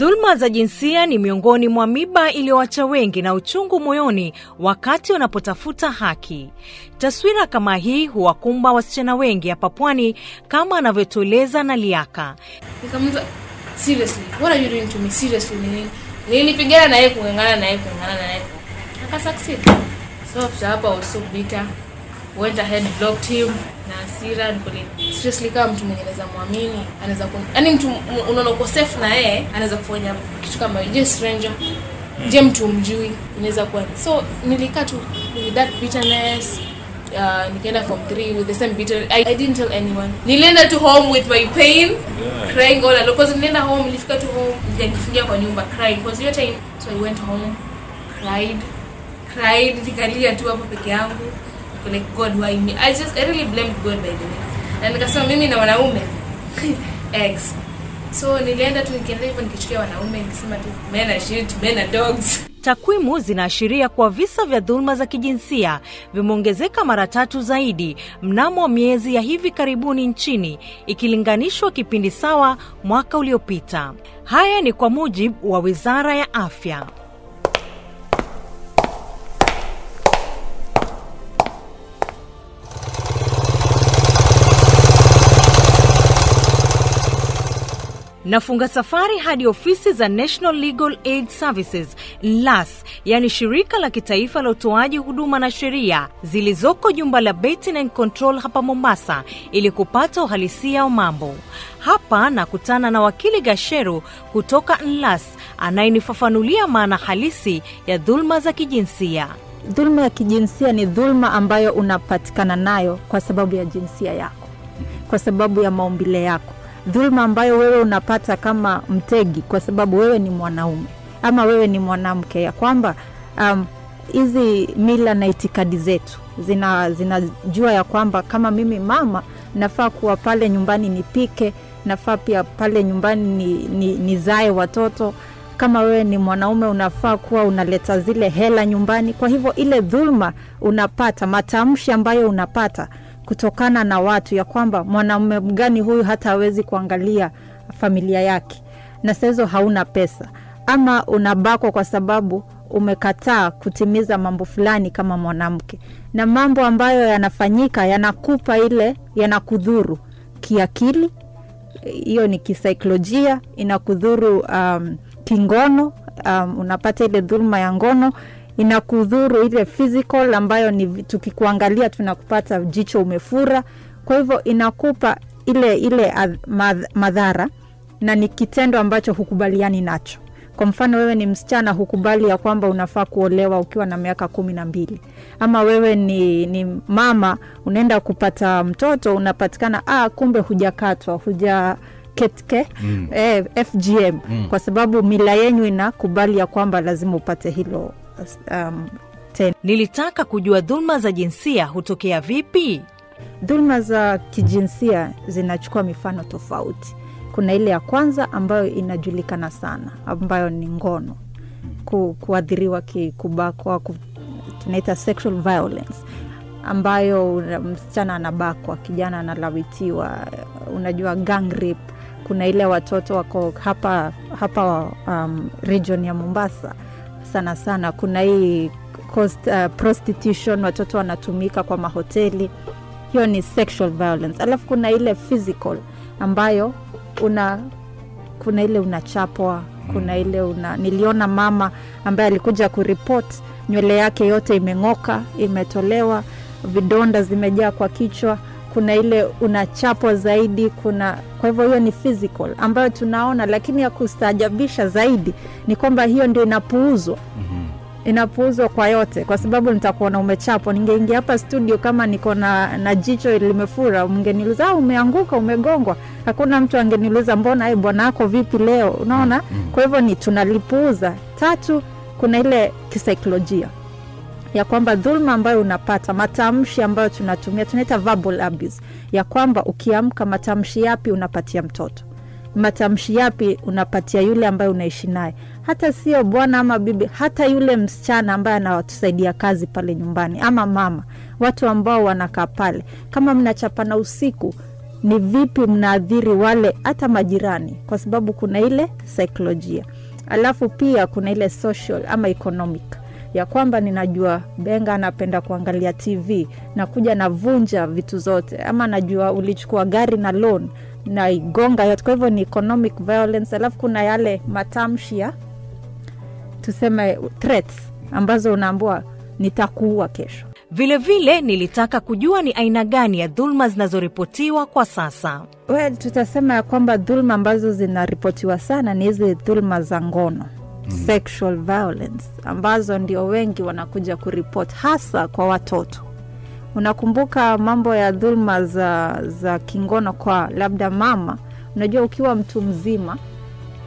Dhuluma za jinsia ni miongoni mwa miba iliyowacha wengi na uchungu moyoni wakati wanapotafuta haki. Taswira kama hii huwakumba wasichana wengi hapa pwani, kama anavyotueleza Naliaka. Nini? Nilipigana na yeye kung'ang'ana na kung'ang'ana na yeye. Aka succeed. So after. Went ahead blocked him na hasira. Seriously kama mtu mwenye anaweza muamini, anaweza. Yaani mtu unaona uko safe na yeye, anaweza kufanya kitu kama. Je, stranger? Je, mtu mjui Inaweza kuwa. So nilikaa tu with that bitterness uh, nikaenda form 3 with the same bitter I, I didn't tell anyone nilienda to home with my pain yeah. crying all alone because nilienda home nilifika to home nikajifungia kwa nyumba crying because your time so I went home cried cried nikalia tu hapo peke yangu like God why me? I just I really blamed God by the way. Na nikasema mimi na wanaume. Ex so nilienda tu nikienda hivyo nikichukia wanaume nikisema tu men are shit men are dogs. Takwimu zinaashiria kuwa visa vya dhuluma za kijinsia vimeongezeka mara tatu zaidi mnamo miezi ya hivi karibuni nchini ikilinganishwa kipindi sawa mwaka uliopita. Haya ni kwa mujibu wa Wizara ya Afya. Nafunga safari hadi ofisi za National Legal Aid Services NLAS, yaani shirika la kitaifa la utoaji huduma na sheria zilizoko jumba la and Control hapa Mombasa ili kupata uhalisia wa mambo. Hapa nakutana na wakili Gasheru kutoka NLAS anayenifafanulia maana halisi ya dhulma za kijinsia. Dhulma ya kijinsia ni dhuluma ambayo unapatikana nayo kwa sababu ya jinsia yako, kwa sababu ya maumbile yako. Dhuluma ambayo wewe unapata kama mtegi kwa sababu wewe ni mwanaume ama wewe ni mwanamke, ya kwamba um, hizi mila na itikadi zetu zina zinajua ya kwamba kama mimi mama nafaa kuwa pale nyumbani nipike, nafaa pia pale nyumbani ni, ni, watoto kama wewe ni mwanaume unafaa kuwa unaleta zile hela nyumbani. Kwa hivyo ile dhulma unapata, matamshi ambayo unapata kutokana na watu ya kwamba mwanamume mgani huyu hata hawezi kuangalia familia yake, na sahizo hauna pesa, ama unabakwa kwa sababu umekataa kutimiza mambo fulani kama mwanamke, na mambo ambayo yanafanyika yanakupa ile, yanakudhuru kiakili, hiyo ni kisaikolojia, inakudhuru um, kingono um, unapata ile dhuluma ya ngono inakudhuru ile physical ambayo ni tukikuangalia tunakupata jicho umefura kwa hivyo inakupa ile ile madhara na ni kitendo ambacho hukubaliani nacho kwa mfano wewe ni msichana hukubali ya kwamba unafaa kuolewa ukiwa na miaka kumi na mbili ama wewe ni, ni mama unaenda kupata mtoto unapatikana ah, kumbe hujakatwa huja ketke mm. eh, fgm mm. kwa sababu mila yenyu inakubali ya kwamba lazima upate hilo um, ten. Nilitaka kujua dhuluma za jinsia hutokea vipi? dhuluma za kijinsia zinachukua mifano tofauti kuna ile ya kwanza ambayo inajulikana sana ambayo ni ngono ku, kuadhiriwa kubakwa ku, tunaita sexual violence ambayo msichana anabakwa kijana analawitiwa unajua gang kuna ile watoto wako hapa hapa um, region ya mombasa sana sana. Kuna hii cost, uh, prostitution watoto wanatumika kwa mahoteli. Hiyo ni sexual violence. Alafu kuna ile physical ambayo una kuna ile unachapwa kuna ile una niliona mama ambaye alikuja kuripot nywele yake yote imeng'oka imetolewa vidonda zimejaa kwa kichwa kuna ile unachapwa zaidi kuna kwa hivyo hiyo ni physical ambayo tunaona lakini ya kustaajabisha zaidi ni kwamba hiyo ndio inapuuzwa. Inapuuzwa kwa yote kwa sababu nitakuona umechapwa ningeingia hapa studio kama niko na, na jicho limefura mngeniuliza "Ah, umeanguka umegongwa. Hakuna mtu angeniuliza mbona e bwana wako vipi leo? Unaona? Kwa hivyo ni tunalipuuza. Tatu kuna ile kisaikolojia ya kwamba dhulma ambayo unapata matamshi ambayo tunatumia tunaita verbal abuse. Ya kwamba ukiamka matamshi yapi unapatia mtoto? Matamshi yapi unapatia yule ambaye unaishi naye? Hata sio bwana ama bibi hata yule msichana ambaye anawatusaidia kazi pale nyumbani ama mama. Watu ambao wanakaa pale. Kama mnachapana usiku ni vipi mnaathiri wale hata majirani, kwa sababu kuna ile saikolojia, alafu pia kuna ile social ama economic ya kwamba ninajua Benga anapenda kuangalia TV, nakuja navunja vitu zote, ama najua ulichukua gari na loan na igonga yote. Kwa hivyo ni economic violence, alafu kuna yale matamshi ya tuseme threats ambazo unaambua nitakuua kesho. Vilevile vile, nilitaka kujua ni aina gani ya dhuluma zinazoripotiwa kwa sasa. Well, tutasema ya kwamba dhulma ambazo zinaripotiwa sana ni hizi dhulma za ngono mm. sexual violence ambazo ndio wengi wanakuja kuripoti hasa kwa watoto. Unakumbuka mambo ya dhulma za, za kingono kwa labda mama. Unajua, ukiwa mtu mzima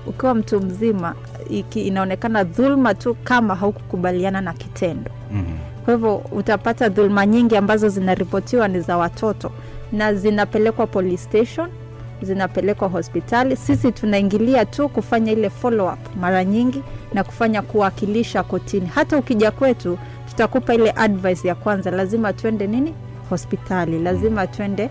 ukiwa mtu mzima iki, inaonekana dhulma tu kama haukukubaliana na kitendo Mhm. kwa hivyo utapata dhulma nyingi ambazo zinaripotiwa ni za watoto na zinapelekwa police station, zinapelekwa hospitali. Sisi tunaingilia tu kufanya ile follow up mara nyingi na kufanya kuwakilisha kotini. Hata ukija kwetu, tutakupa ile advice ya kwanza, lazima tuende nini hospitali, lazima tuende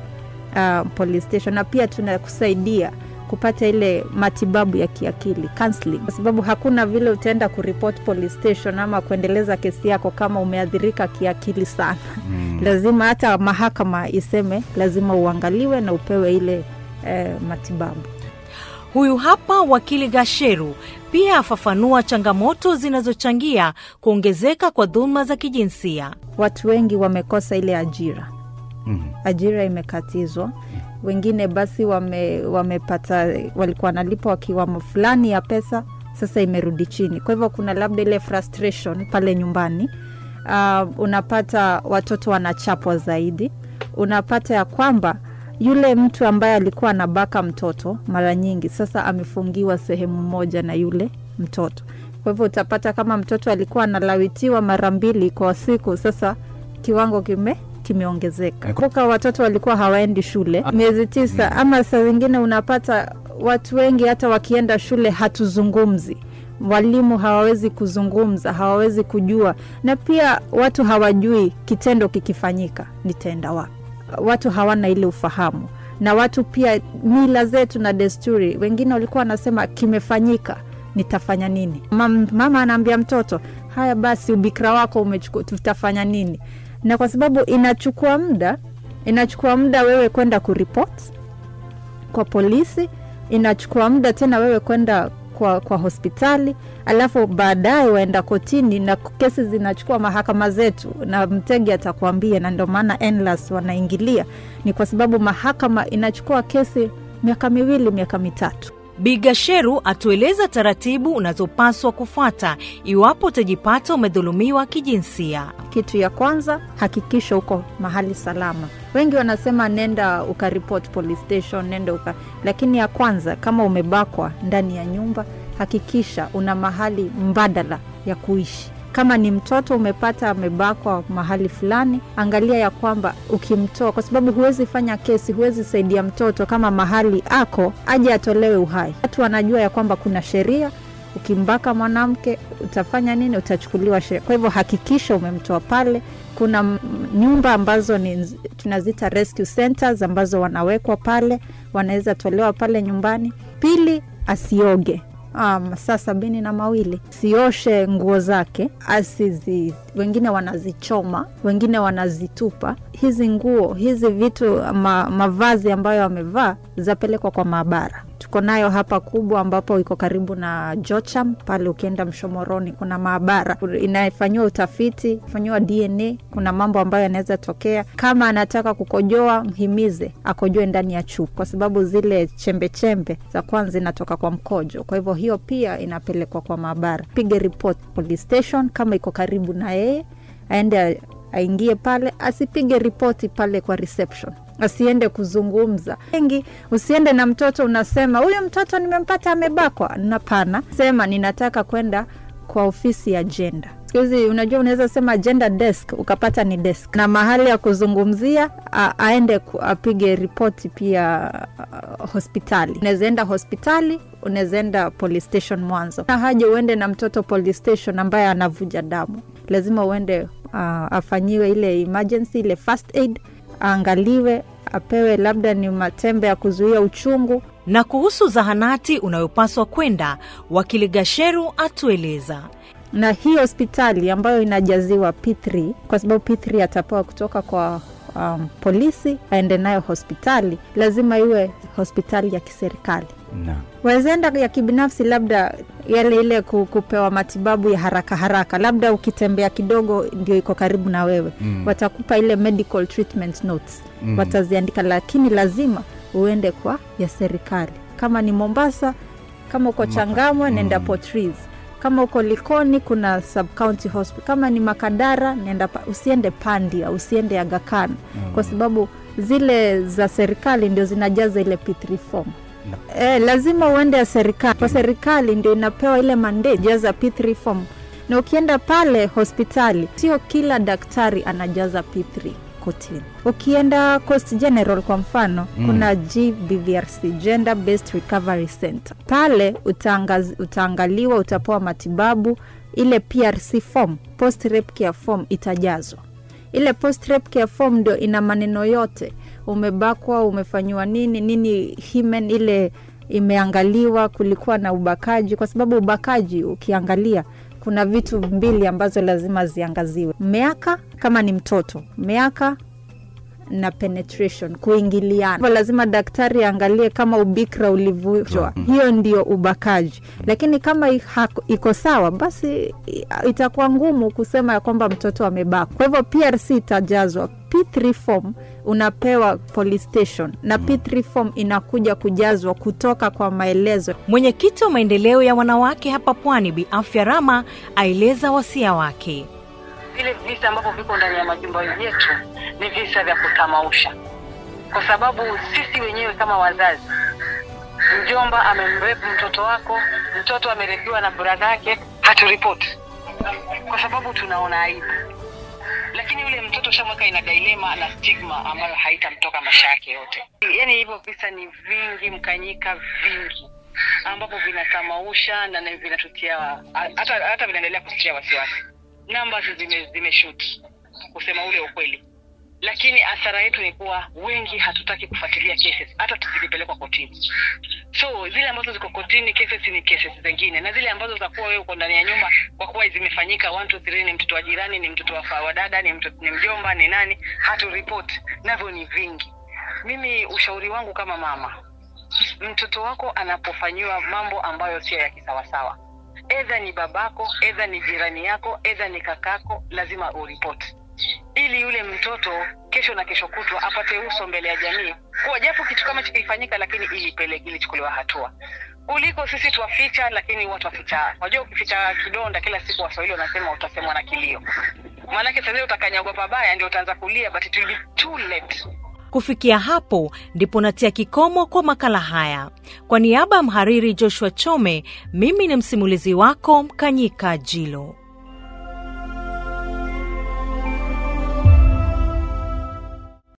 uh, police station, na pia tunakusaidia kupata ile matibabu ya kiakili counseling, kwa sababu hakuna vile utaenda kuripoti police station ama kuendeleza kesi yako kama umeathirika kiakili sana. Mm. Lazima hata mahakama iseme lazima uangaliwe na upewe ile eh, matibabu. Huyu hapa wakili Gasheru pia afafanua changamoto zinazochangia kuongezeka kwa dhuluma za kijinsia. Watu wengi wamekosa ile ajira, Mhm. ajira imekatizwa. Wengine basi wame, wamepata walikuwa wanalipwa wakiwamo fulani ya pesa, sasa imerudi chini. Kwa hivyo kuna labda ile frustration pale nyumbani. Uh, unapata watoto wanachapwa zaidi. Unapata ya kwamba yule mtu ambaye alikuwa anabaka mtoto mara nyingi sasa amefungiwa sehemu moja na yule mtoto. Kwa hivyo utapata kama mtoto alikuwa analawitiwa mara mbili kwa siku, sasa kiwango kime kimeongezeka. Kumbuka watoto walikuwa hawaendi shule miezi tisa, ama saa zingine unapata watu wengi hata wakienda shule hatuzungumzi walimu hawawezi kuzungumza, hawawezi kujua, na pia watu hawajui kitendo kikifanyika nitaenda wapi. Watu hawana ile ufahamu, na watu pia mila zetu na desturi, wengine walikuwa wanasema kimefanyika, nitafanya nini? Mama, mama anaambia mtoto haya basi, ubikira wako umechukua, tutafanya nini? Na kwa sababu inachukua muda, inachukua muda wewe kwenda kuripoti kwa polisi, inachukua muda tena wewe kwenda kwa, kwa hospitali, alafu baadaye waenda kotini, na kesi zinachukua mahakama zetu, na mtegi atakuambia, na ndio maana NLAS wanaingilia, ni kwa sababu mahakama inachukua kesi miaka miwili, miaka mitatu. Bigasheru atueleza taratibu unazopaswa kufuata iwapo utajipata umedhulumiwa kijinsia. Kitu ya kwanza, hakikisha uko mahali salama. Wengi wanasema nenda ukaripoti police station, nenda uka, lakini ya kwanza, kama umebakwa ndani ya nyumba, hakikisha una mahali mbadala ya kuishi. Kama ni mtoto umepata amebakwa mahali fulani, angalia ya kwamba ukimtoa, kwa sababu huwezi fanya kesi, huwezi saidia mtoto kama mahali ako aje atolewe uhai. Watu wanajua ya kwamba kuna sheria ukimbaka mwanamke utafanya nini, utachukuliwa sheria. Kwa hivyo hakikisha umemtoa pale. Kuna nyumba ambazo ni tunazita rescue centers ambazo wanawekwa pale, wanaweza tolewa pale nyumbani. Pili, asioge masaa sabini na mawili. Sioshe nguo zake asizi wengine wanazichoma wengine wanazitupa. Hizi nguo hizi vitu ma, mavazi ambayo amevaa zapelekwa kwa maabara tuko nayo hapa kubwa ambapo iko karibu na jocham pale ukienda mshomoroni kuna maabara. Inafanyiwa utafiti fanyiwa dna kuna mambo ambayo yanaweza tokea. Kama anataka kukojoa mhimize akojoe ndani ya chupa kwa sababu zile chembechembe za kwanza zinatoka kwa mkojo. Kwa hivyo hiyo pia inapelekwa kwa maabara. Pige report police station kama iko karibu na yeye aende aingie pale asipige ripoti pale kwa reception asiende kuzungumza. Wengi usiende na mtoto unasema huyu mtoto nimempata amebakwa. Napana sema ninataka kwenda kwa ofisi ya jenda. Skuhizi unajua unaweza sema jenda desk ukapata ni desk. Na mahali ya kuzungumzia a, aende apige ripoti pia a, hospitali. Enda hospitali unaweza enda police station mwanzo. Na haja uende na mtoto police station ambaye anavuja damu. Lazima uende uh, afanyiwe ile emergency ile first aid aangaliwe apewe labda ni matembe ya kuzuia uchungu. Na kuhusu zahanati unayopaswa kwenda, wakili Gasheru atueleza. Na hii hospitali ambayo inajaziwa P3 kwa sababu P3 atapewa kutoka kwa um, polisi aende nayo hospitali, lazima iwe hospitali ya kiserikali. Wazenda ya kibinafsi, labda yale ile kupewa matibabu ya haraka haraka, labda ukitembea kidogo ndio iko karibu na wewe Mm. watakupa ile medical treatment notes Mm. wataziandika, lakini lazima uende kwa ya serikali. Kama ni Mombasa, kama uko Changamwe nenda mm. Port Reitz. Kama uko Likoni kuna sub county hospital. Kama ni Makadara nenda pa, usiende Pandia, usiende Aga Khan Mm. kwa sababu zile za serikali ndio zinajaza ile P3 form. Na- E, lazima uende ya serikali kwa serikali ndio inapewa ile mandate jaza P3 form, na ukienda pale hospitali sio kila daktari anajaza P3 kotini. Ukienda Coast General kwa mfano Mm. kuna GBVRC, Gender Based Recovery Center. Pale utaangaz, utaangaliwa, utapewa matibabu. Ile PRC form, post rape care form itajazwa ile post rape care form ndio ina maneno yote, umebakwa, umefanyiwa nini nini, himen ile imeangaliwa, kulikuwa na ubakaji, kwa sababu ubakaji ukiangalia kuna vitu mbili ambazo lazima ziangaziwe, miaka kama ni mtoto, miaka na penetration, kuingiliana. Lazima daktari aangalie kama ubikra ulivunjwa, hiyo ndio ubakaji. Lakini kama iko sawa, basi i- itakuwa ngumu kusema ya kwamba mtoto amebakwa. Kwa hivyo PRC itajazwa. P3 form unapewa police station na P3 form inakuja kujazwa kutoka kwa maelezo Mwenyekiti wa maendeleo ya wanawake hapa Pwani, Bi Afya Rama, aeleza wasia wake. Vile visa ambavyo viko ndani ya majumba yetu ni visa vya kutamausha, kwa sababu sisi wenyewe kama wazazi, mjomba amemrepu mtoto wako, mtoto amerepiwa na bradha yake, haturipoti. Kwa sababu tunaona aibu, lakini yule mtoto shamweka ina dilema na stigma ambayo haitamtoka maisha yake yote. Yaani hivyo visa ni vingi mkanyika, vingi ambapo vinatamausha na na vinatutia hata hata vinaendelea kututia wasiwasi numbers zime kusema ule ukweli. Lakini athara yetu ni kuwa wengi hatutaki kufuatilia cases hata zikipelekwa kotini. So zile ambazo ziko kotini cases ni cases zingine. Na zile ambazo za kuwa wewe uko ndani ya nyumba kwa kuwa zimefanyika 1 2 3 ni mtoto wa jirani ni mtoto wa dada ni mtoto, ni mjomba ni nani haturipoti navyo ni vingi. Mimi ushauri wangu kama mama mtoto wako anapofanyiwa mambo ambayo sio ya kisawasawa edha ni babako edha ni jirani yako edha ni kakako lazima uripoti. Ili yule mtoto kesho na kesho kutwa apate uso mbele ya jamii kuwa japo kitu kama chikifanyika lakini ilipele ilichukuliwa hatua. Kuliko sisi twaficha lakini watu waficha. Wajua ukificha kidonda kila siku waswahili wanasema utasemwa na kilio. Maanake sazile utakanyagwa pabaya ndio utaanza kulia but it will be too late Kufikia hapo ndipo natia kikomo kwa makala haya. Kwa niaba ya mhariri Joshua Chome, mimi ni msimulizi wako Mkanyika Jilo.